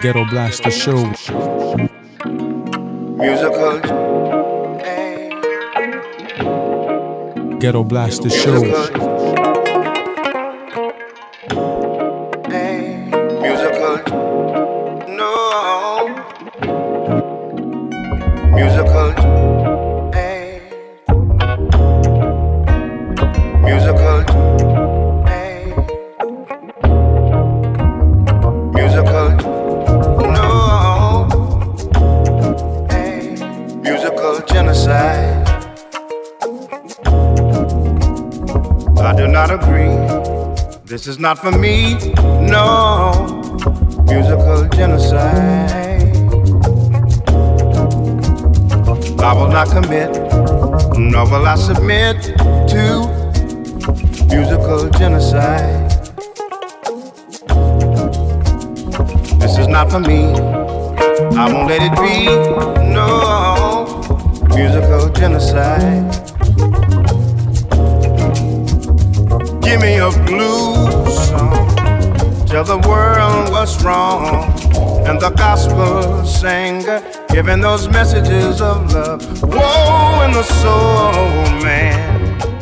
Ghetto Blaster Show. Musical. Ghetto Blaster Show. This is not for me. No. Musical genocide. I will not commit, nor will I submit to musical genocide. This is not for me. I won't let it be. No musical genocide. Give me a blues song. Tell the world what's wrong. And the gospel singer giving those messages of love. Woe in the soul, man.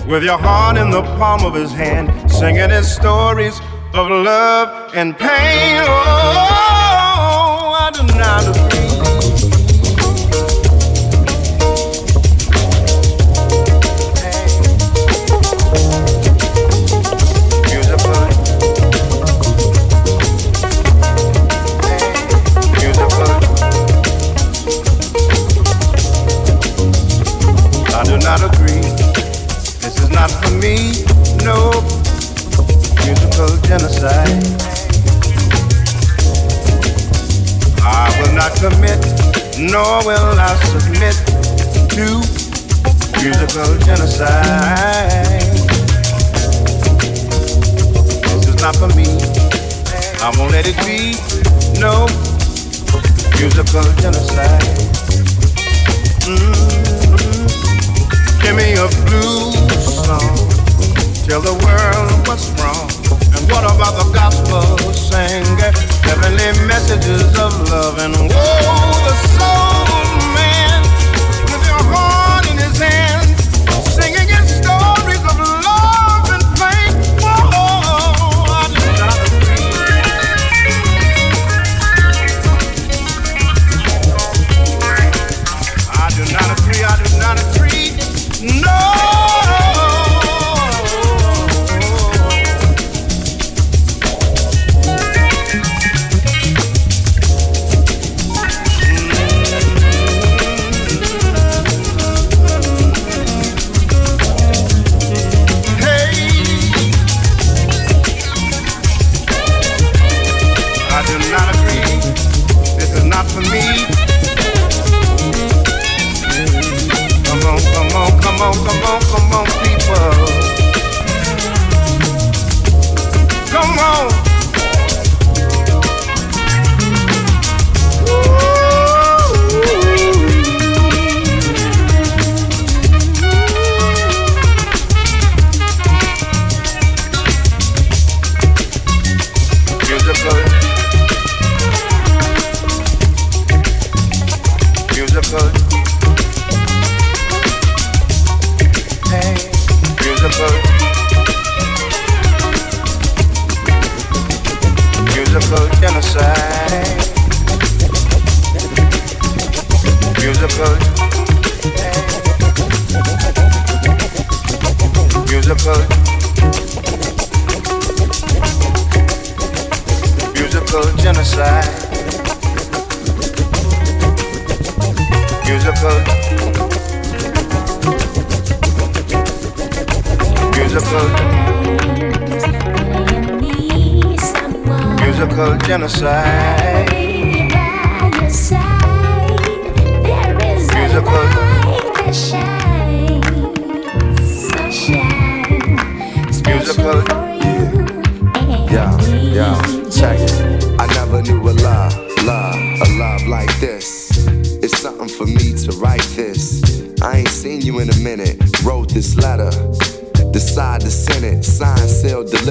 With your heart in the palm of his hand, singing his stories of love and pain. Oh, I do not No musical genocide. I will not commit, nor will I submit to musical genocide. This is not for me. I won't let it be. No musical genocide. Mm. Give me a blues song. Tell the world what's wrong. And what about the gospel singer? Heavenly messages of love and woe, the soul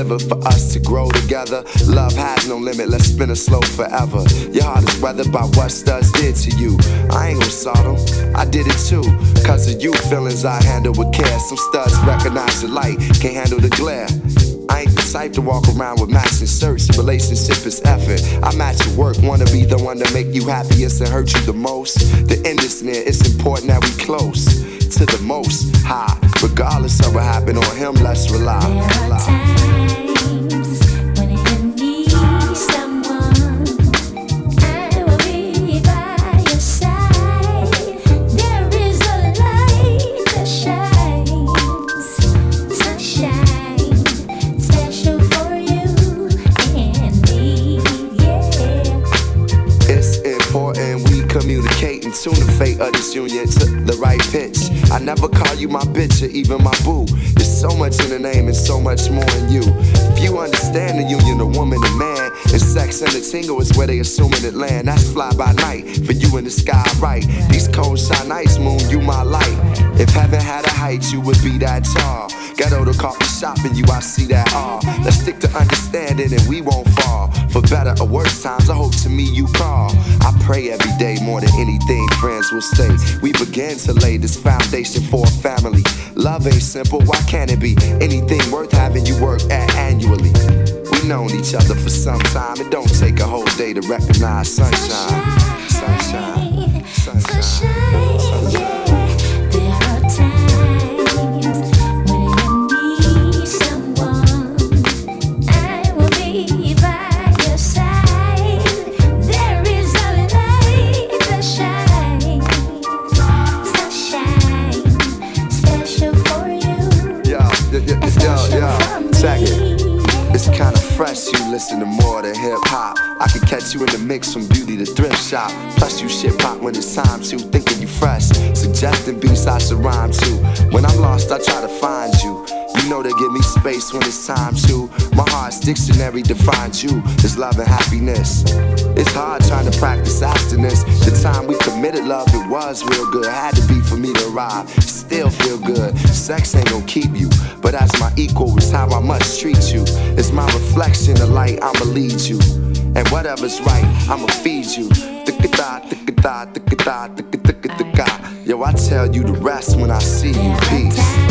for us to grow together. Love has no limit. Let's spin it slow forever. Your heart is weathered by what studs did to you. I ain't saw them. I did it too. Cause of you, feelings I handle with care. Some studs recognize the light, can't handle the glare. I ain't the type to walk around with matching shirts. Relationship is effort. I match your work, wanna be the one to make you happiest and hurt you the most. The end is near, it's important that we close to the most high. Regardless of what happened on him, let's rely. rely. Of this union to the right pitch. I never call you my bitch or even my boo. There's so much in the name and so much more in you. If you understand the union of woman and man, and sex and the tingle is where they assuming it land. That's fly by night for you in the sky, right? These cold shine ice moon, you my light. If heaven had a height, you would be that tall. Ghetto to coffee shop and you, I see that all. Let's stick to understanding and we won't fall. For better or worse times, I hope to me you call. I pray every day more than anything, friends will stay. We begin to lay this foundation for a family. Love ain't simple, why can't it be? Anything worth having you work at annually. We've known each other for some time. It don't take a whole day to recognize sunshine. Sunshine. Sunshine. Yo, fresh, you listen to more than hip hop. I can catch you in the mix from beauty to thrift shop. Plus, you shit pop when it's time to. Thinking you fresh, suggesting beats I should rhyme to. When I'm lost, I try to find you. You know to give me space when it's time to. My heart's dictionary defines you as love and happiness. It's hard trying to practice abstinence. The time we committed love, it was real good. Had to be for me to arrive. Still feel good. Sex ain't gonna keep you, but as my equal, it's how I must treat you. It's my reflection, the light, I'ma lead you. And whatever's right, I'ma feed you. Yo, I tell you the rest when I see you. Peace.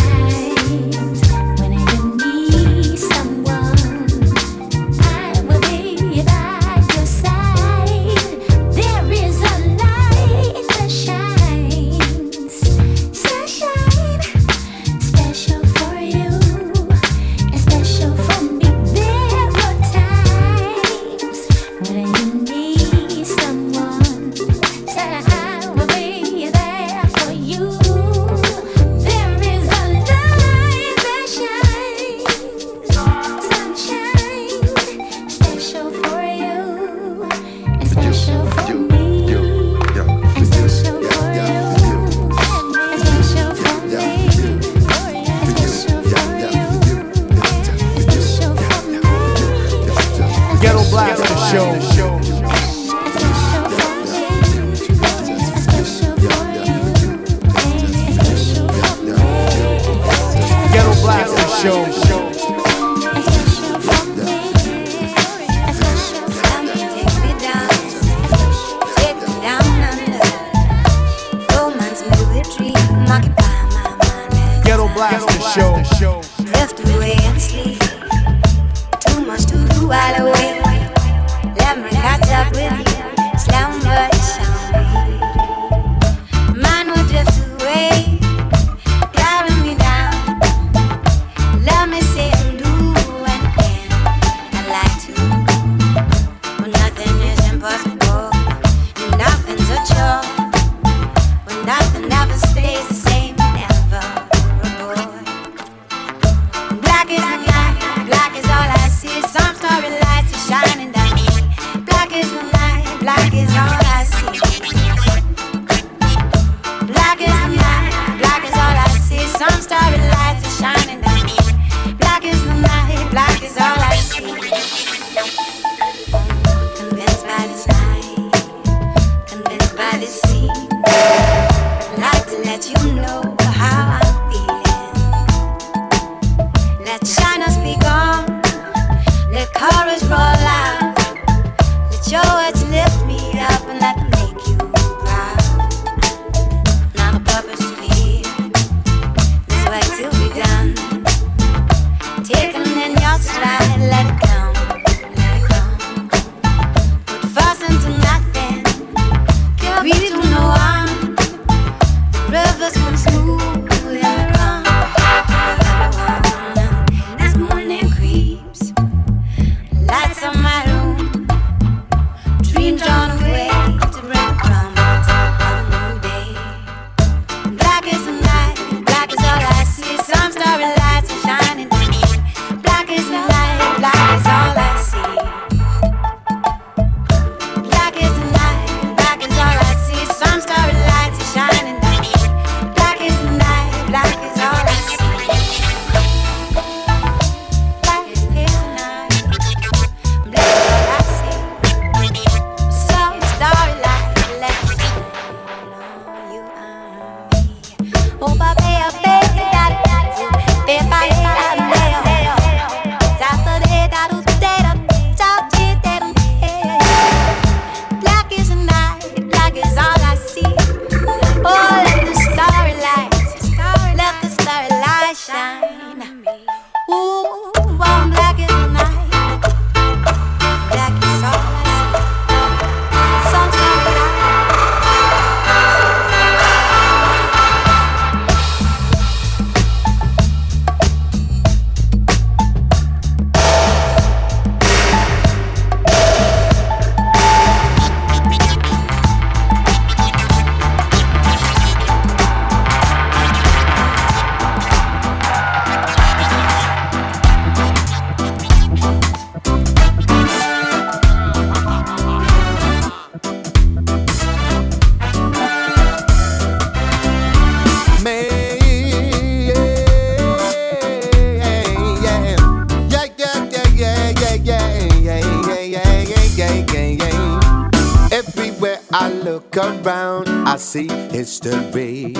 History.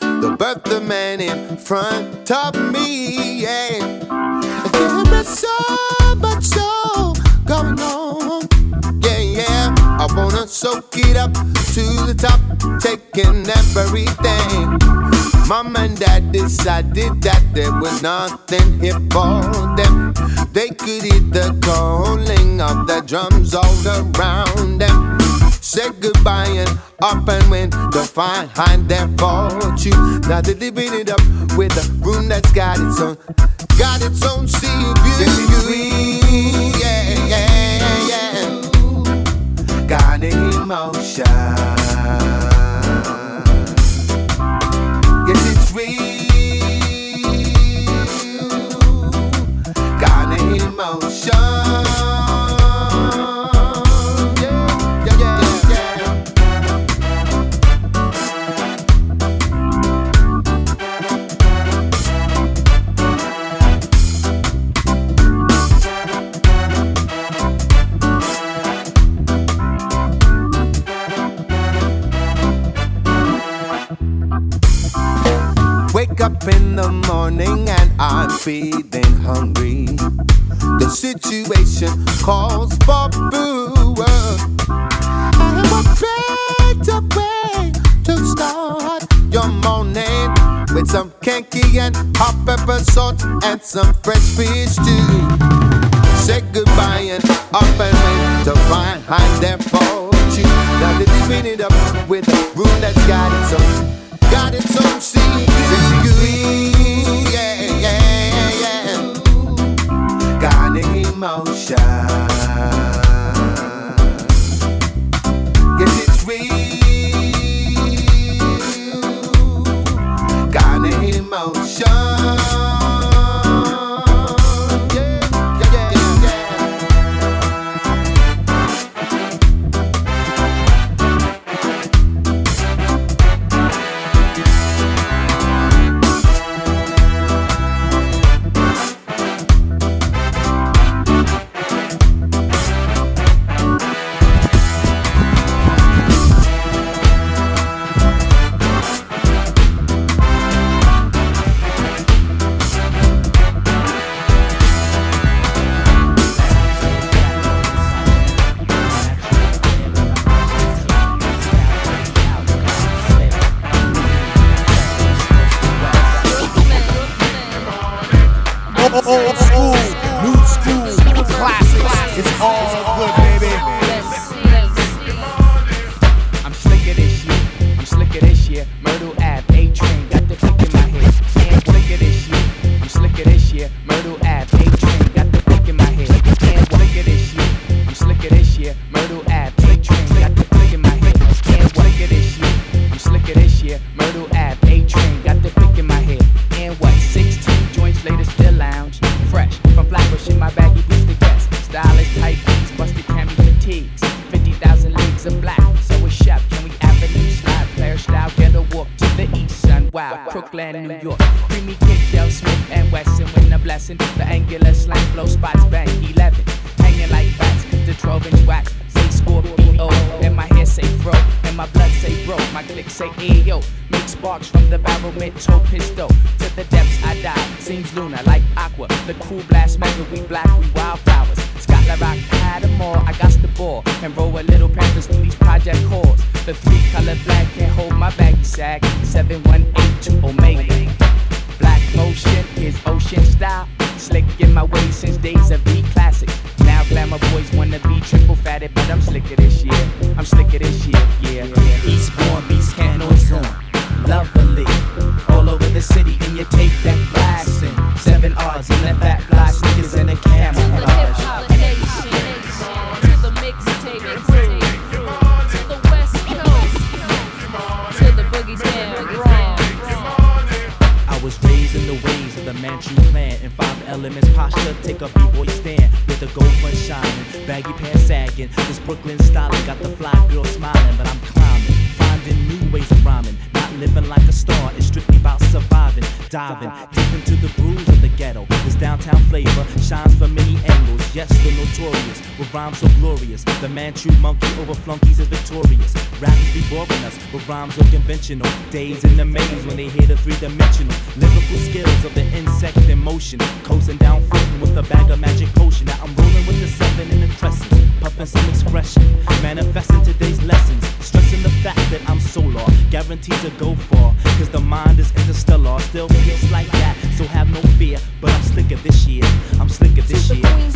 The birth of man in front of me, yeah. There is so much so going on, yeah, yeah. I wanna soak it up to the top, taking everything. Mom and dad decided that there was nothing here for them. They could hear the calling of the drums all around them. Said goodbye and up and went to find their fortune. Now they're living it up with a room that's got its own, got its own sea view. Yeah, yeah, yeah. Got emotion. Up in the morning and I'm feeling hungry. The situation calls for food. And what better way to start your morning with some kinky and hot pepper salt and some fresh fish too. Say goodbye and up and wait to find their fortune. Now they're it up with a room that's got its own got its own secret. Parkland, New York. Creamy Kid, Yell Smith and Wesson win the blessing. The angular slang blow spots bang 11. Hanging like bats, the 12 inch wax. Say Scorpio, and my hair say fro, and my blood say bro. My click say ayo. Make sparks from the barrel, mid-toe pistol. To the depths I dive. Seems lunar like aqua. The cool blast mega, we black, we wildflowers. Scotland Rock had them all. I got the ball and roll a little panthers through these project calls. The three color flag can't hold my baggy sack. 7182 Omega. Black motion is ocean style. Slick in my way since days of B classics. Now glamour boys wanna be triple fatted, but I'm slicker this year. I'm slicker this year, yeah. Eastbourne beast noise on. Lovely. All over the city in your tape deck blasting. Seven R's in the fat fly sneakers and a camouflage. Elements, posture, take a b-boy stand. With the gold front shining, baggy pants sagging. This Brooklyn styling got the fly girl smiling, but I'm climbing. Finding new ways of rhyming. Living like a star, it's strictly about surviving. Diving deep into the grooves of the ghetto. This downtown flavor shines from many angles. Yes, the notorious, with rhymes so glorious. The Manchu monkey over flunkies is victorious. Rappers be boring us with rhymes so conventional. Days in the maze when they hear the three dimensional. Lyrical skills of the insect in motion. Coasting down floating with a bag of magic potion. Now I'm rolling with the seven and the crescent. Puffing some expression. Manifesting today's lessons. Stressing the fact that I'm solar. Guaranteed to go far. Cause the mind is interstellar. Still feels like that. So have no fear. But I'm slicker this year. I'm slicker this year.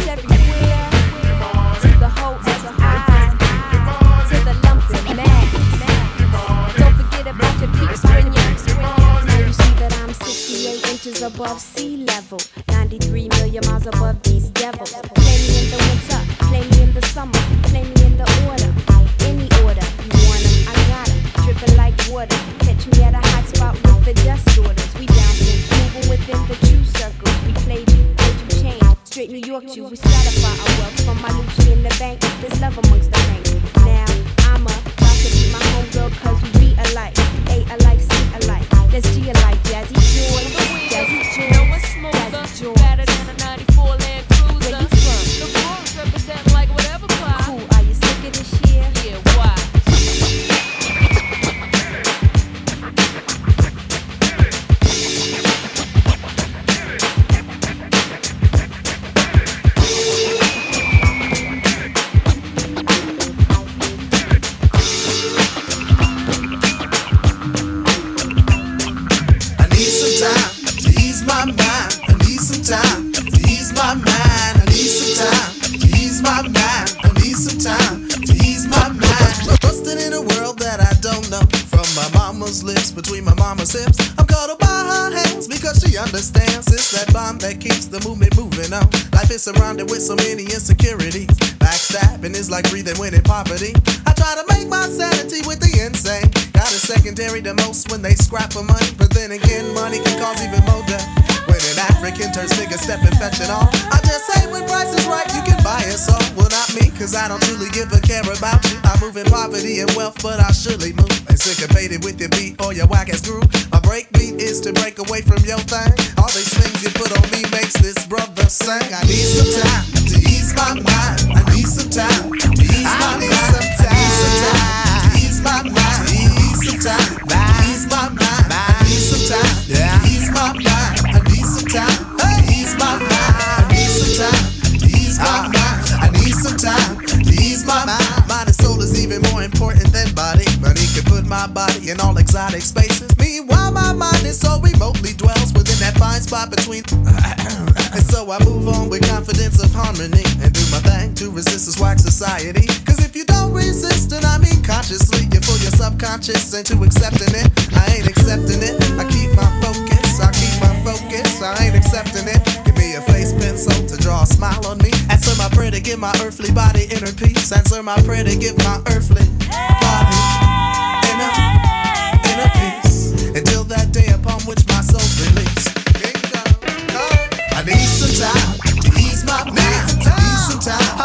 Beat or your whack ass groove. My break beat is to break away from your thing. All these things you put on me makes this brother sing. I need some time to ease my mind. I need some time to ease my mind. I need some time to ease my mind. Ease some time. Ease my mind. I need some time. to put my body in all exotic spaces. Meanwhile, my mind is so remotely dwells within that fine spot between. and so I move on with confidence of harmony and do my thing to resist this whack society. Cause if you don't resist, then I mean consciously, you fool your subconscious into accepting it. I ain't accepting it. I keep my focus. I keep my focus. I ain't accepting it. Give me a face pencil to draw a smile on me. Answer my prayer to give my earthly body inner peace. Answer my prayer to give my earthly body I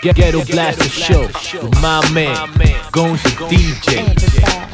Get ghetto Blaster Show with my man, Gones the DJ.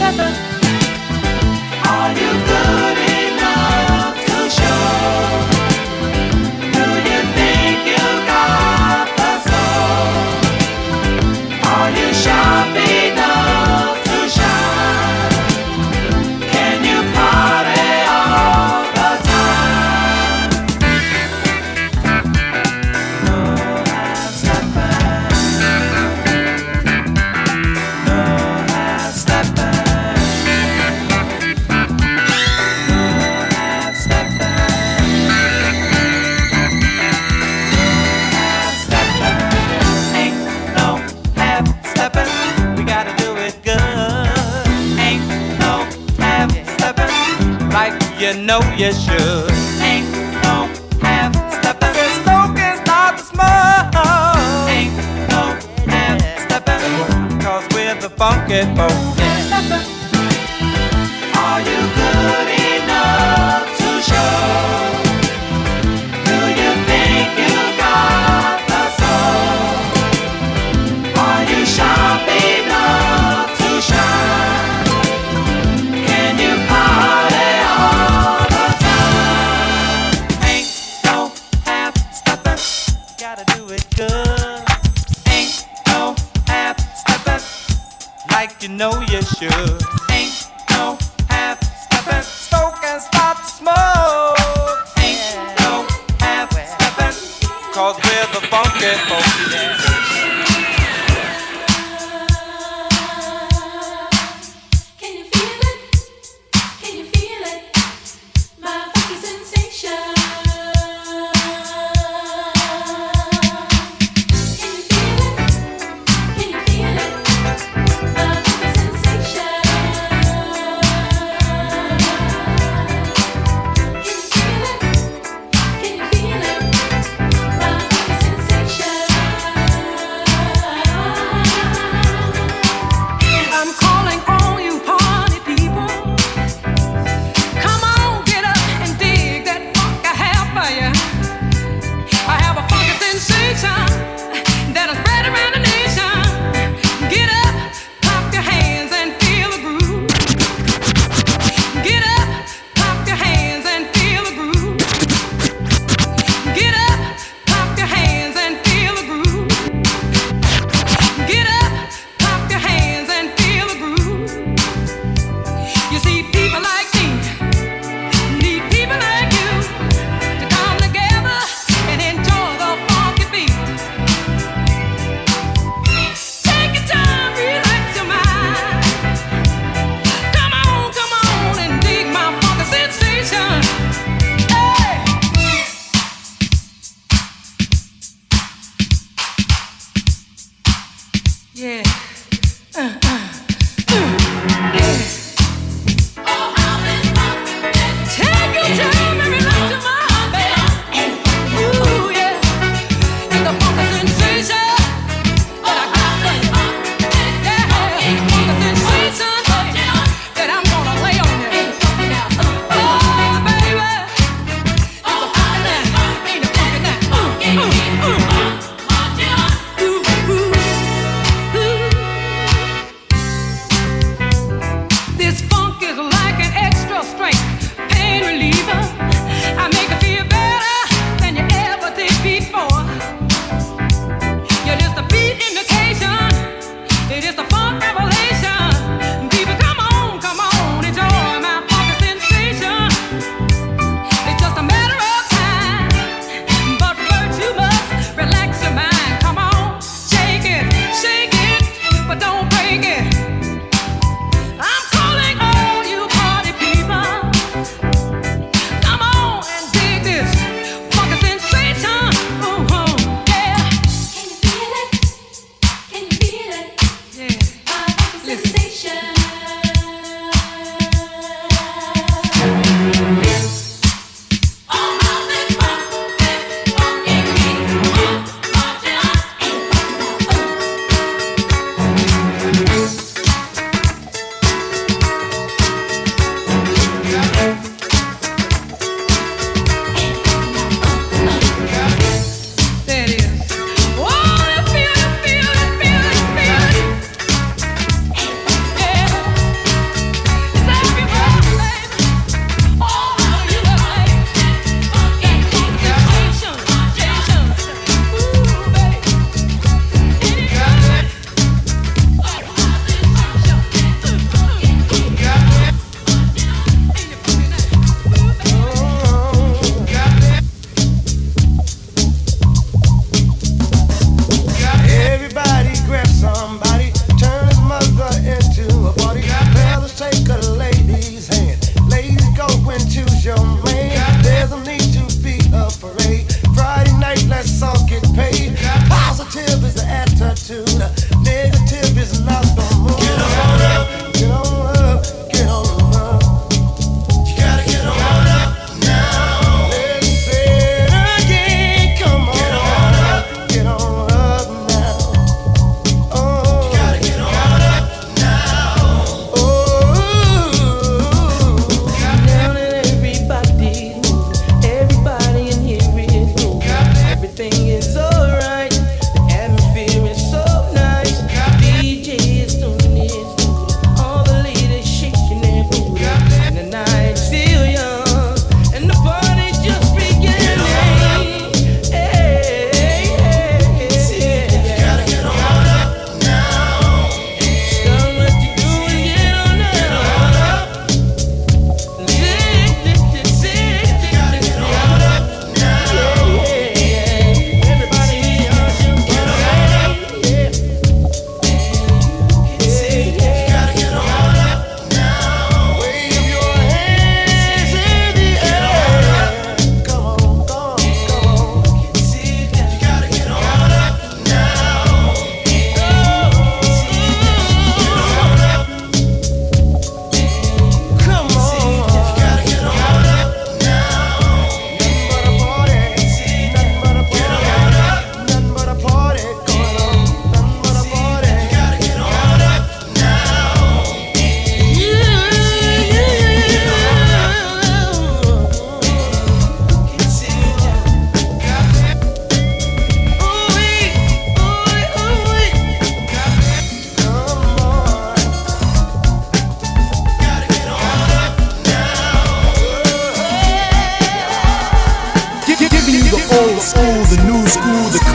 together. Are you? know you should. Ain't no half stepping. Not the smoke. Ain't no half stepping. Cause we're the funky folk.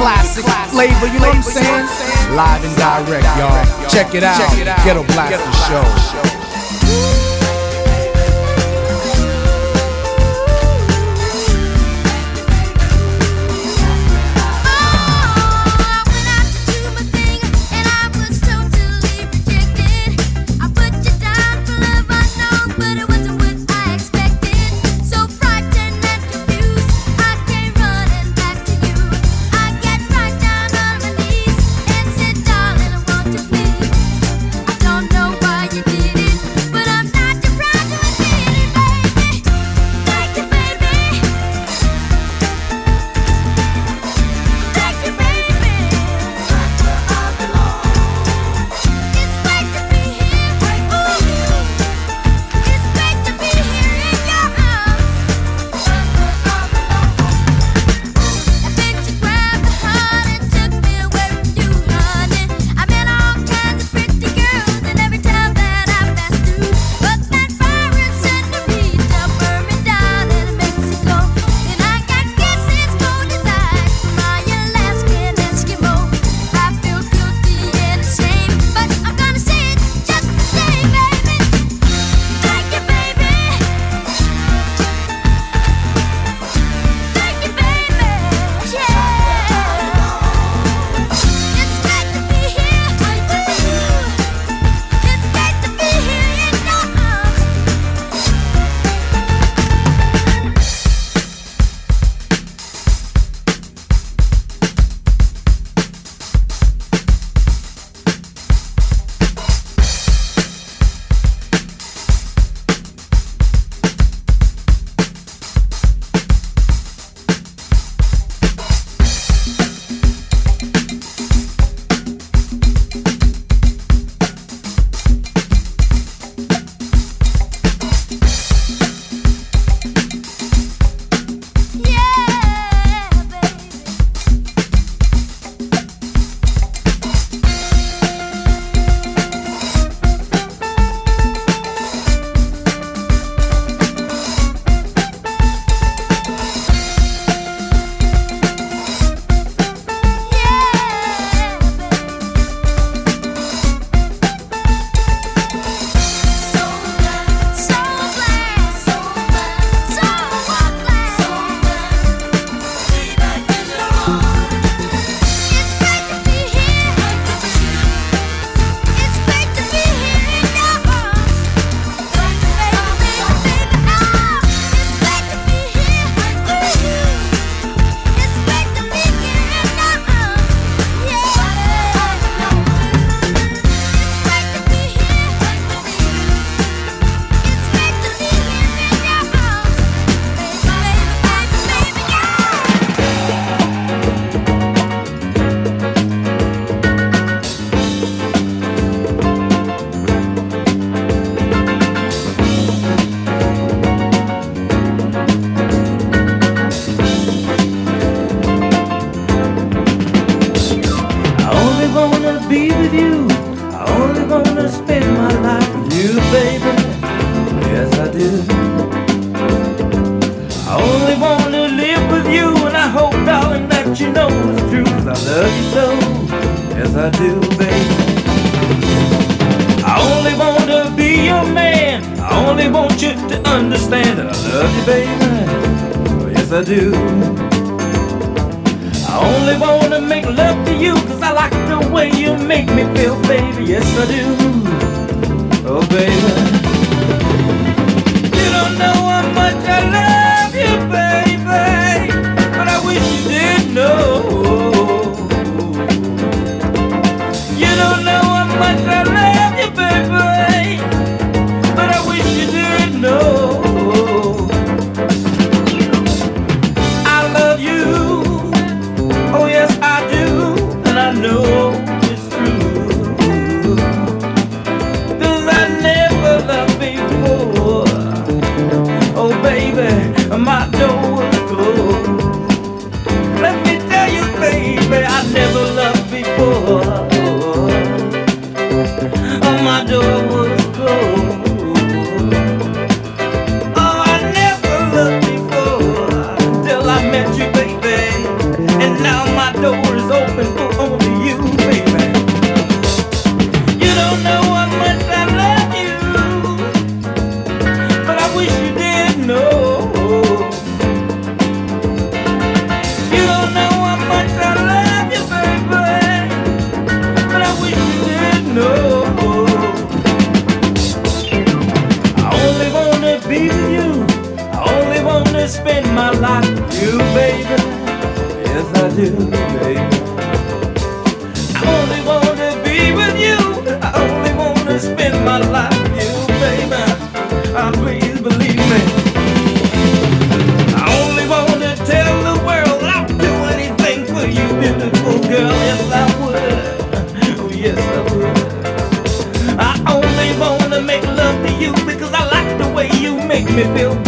classic flavor, you know what I'm saying? Live and direct, y'all. Check it out. Ghetto Blaster Show. love you so, yes I do, baby. I only want to be your man. I only want you to understand that I love you, baby. Oh, yes I do. I only want to make love to you, cause I like the way you make me feel, baby. Yes I do. Oh, baby. You don't know how much I love you, baby. But I wish you did know. I do, babe. I only wanna be with you. I only wanna spend my life with you, baby. Oh, please believe me. I only wanna tell the world I'll do anything for you, beautiful girl. Yes, I would. Oh, yes, I would. I only wanna make love to you because I like the way you make me feel.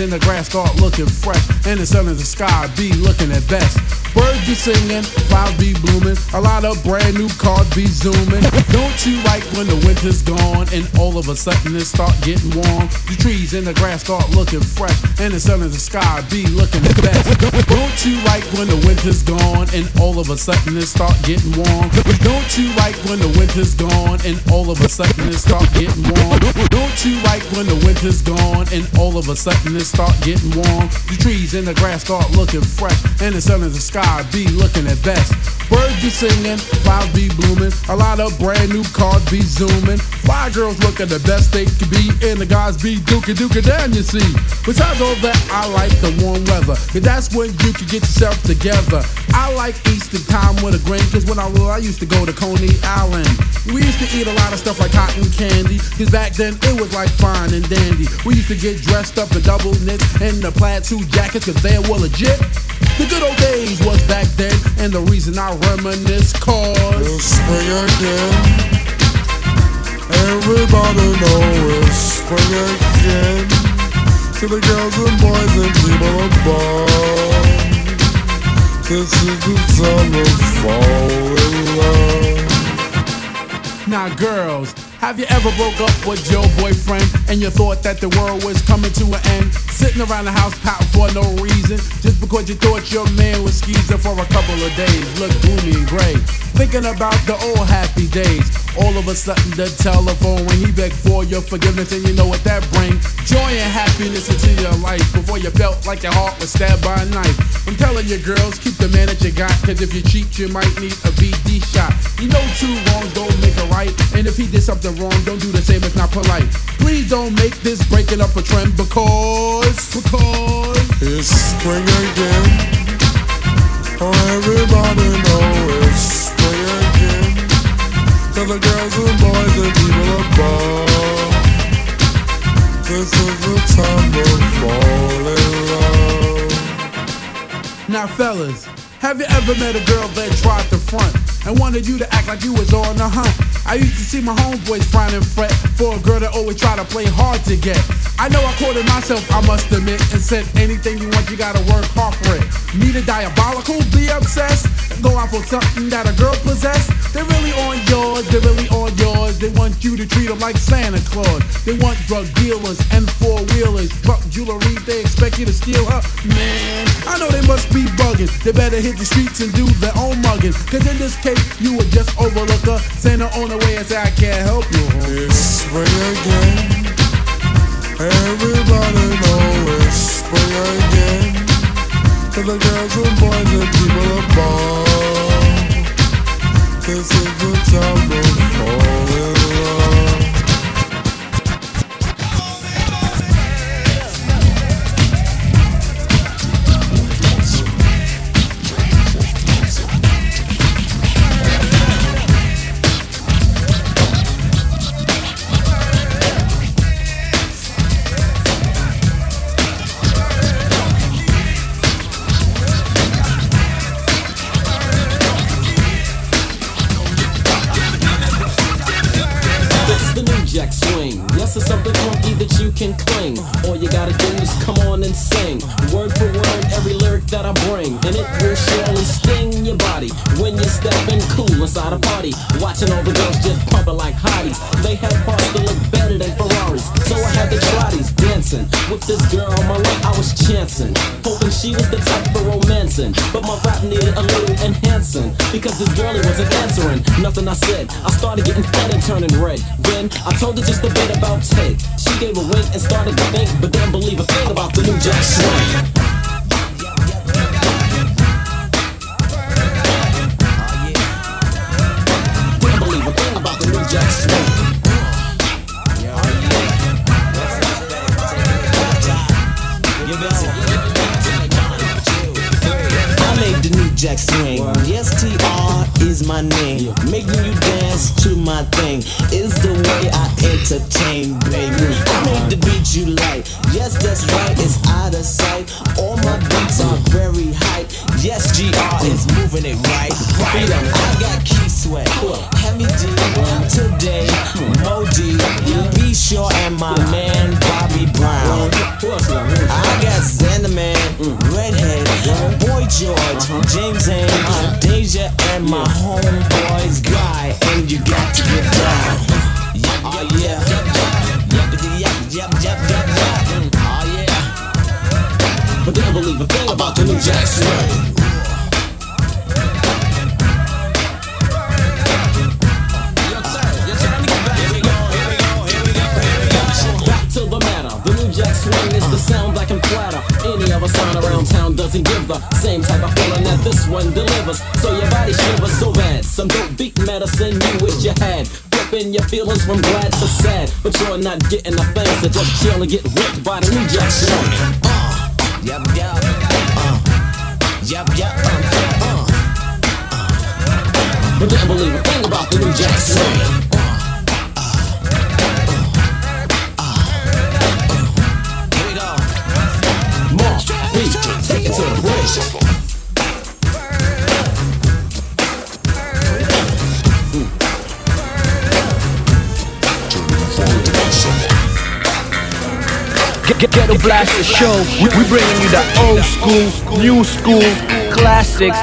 in the grass start looking fresh, and the sun in the sky be looking at best be singing, flowers be blooming, a lot of brand new cars be zooming. Don't you like when the winter's gone and all of a sudden it start getting warm? The trees and the grass start looking fresh and the sun in the sky be looking the best. Don't you like when the winter's gone and all of a sudden it start getting warm? Don't you like when the winter's gone and all of a sudden it start getting warm? Don't you like when the winter's gone and all of a sudden it start getting warm? The trees and the grass start looking fresh and the sun in the sky be looking at best. Birds be singing, flowers be blooming, a lot of brand new cars be zooming. Fly girls looking the best they could be, and the guys be dookie dookie down, you see. Besides all that, I like the warm weather, cause that's when you can get yourself together. I like Easter time with a grin, cause when I was, I used to go to Coney Island. We used to eat a lot of stuff like cotton candy, cause back then it was like fine and dandy. We used to get dressed up in double knits and the plaid suit jackets, cause they were legit. The good old days was back then, and the reason I reminisce cause it's spring again. Everybody know it's spring again. To the girls and boys and people above. This is the time to fall in love. Now, girls, have you ever broke up with your boyfriend and you thought that the world was coming to an end? Sitting around the house pouting for no reason, just because you thought your man was skeezing for a couple of days. Look gloomy and gray. Thinking about the old happy days. All of a sudden, the telephone when he begged for your forgiveness, and you know what that brings? Joy and happiness into your life before you felt like your heart was stabbed by a knife. I'm telling you, girls, keep the man that you got, cause if you cheat, you might need a VD shot. You know, two wrongs don't make a right, and if he did something wrong, don't do the same, it's not polite. Please don't make this breaking up a trend because, because it's spring again. Oh, everybody know it's. To the girls and boys and people above. This is the time to fall in love. Now, fellas, have you ever met a girl that tried to front and wanted you to act like you was on the hunt? I used to see my homeboys frown and fret for a girl that always try to play hard to get. I know I quoted myself, I must admit, and said anything you want, you gotta work hard for it. Need a diabolical, be obsessed, go out for something that a girl possess. They're really on yours, they're really on yours. They want you to treat them like Santa Claus. They want drug dealers and four wheelers, truck jewelry. They expect you to steal her. Man, I know they must be bugging. They better hit the streets and do their own mugging. Cause in this case, you would just overlook her on the way and say, I can't help you. It's spring again. Everybody know it's spring again. The girls and boys and people above. This is the time to fall party. Watching all the girls just pumping like hotties. They have parts that look better than Ferraris. So I had the try these dancing. With this girl on my lap, I was chancing. Hoping she was the type for romancing. But my rap needed a little enhancing. Because this girlie wasn't answering. Nothing I said. I started getting fat and turning red. Then I told her just a bit about Ted. She gave a wink and started to think, but didn't believe a thing about the new Jack Swing. Jack swing. Yes, TR is my name. Making you dance to my thing is the way I entertain, baby. I made the beat you like. Yes, that's right, it's out of sight. All my beats are very hype. Yes, GR is moving it right. I got Keith sweat. Heavy D today. Modi, be sure and my man Bobby Brown. I got Xander Man, redhead, boy George, James Haynes, Deja, and my homeboys Guy, and you got to get down. Oh yeah. Yep, yep, yep, yep, yep, yep. Oh yeah. But they don't believe a thing about the New Jack Swing. Other sound around town doesn't give the same type of feeling that this one delivers. So your body shivers so bad. Some dope beat medicine you wish you had. Flipping your feelings from glad to sad. But you're not getting the thing, so just chill and get ripped by the new jack swing. Uh, yep, yep. Uh, yep, yep. Uh, uh, uh. But didn't believe a thing about the new jack swing. Beat, take it to the bridge. Ghetto Blaster Show. We, we bringing you the old school, new school, classics.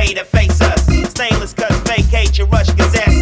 decade to face us. Stainless cuts, vacate your rush gazettes.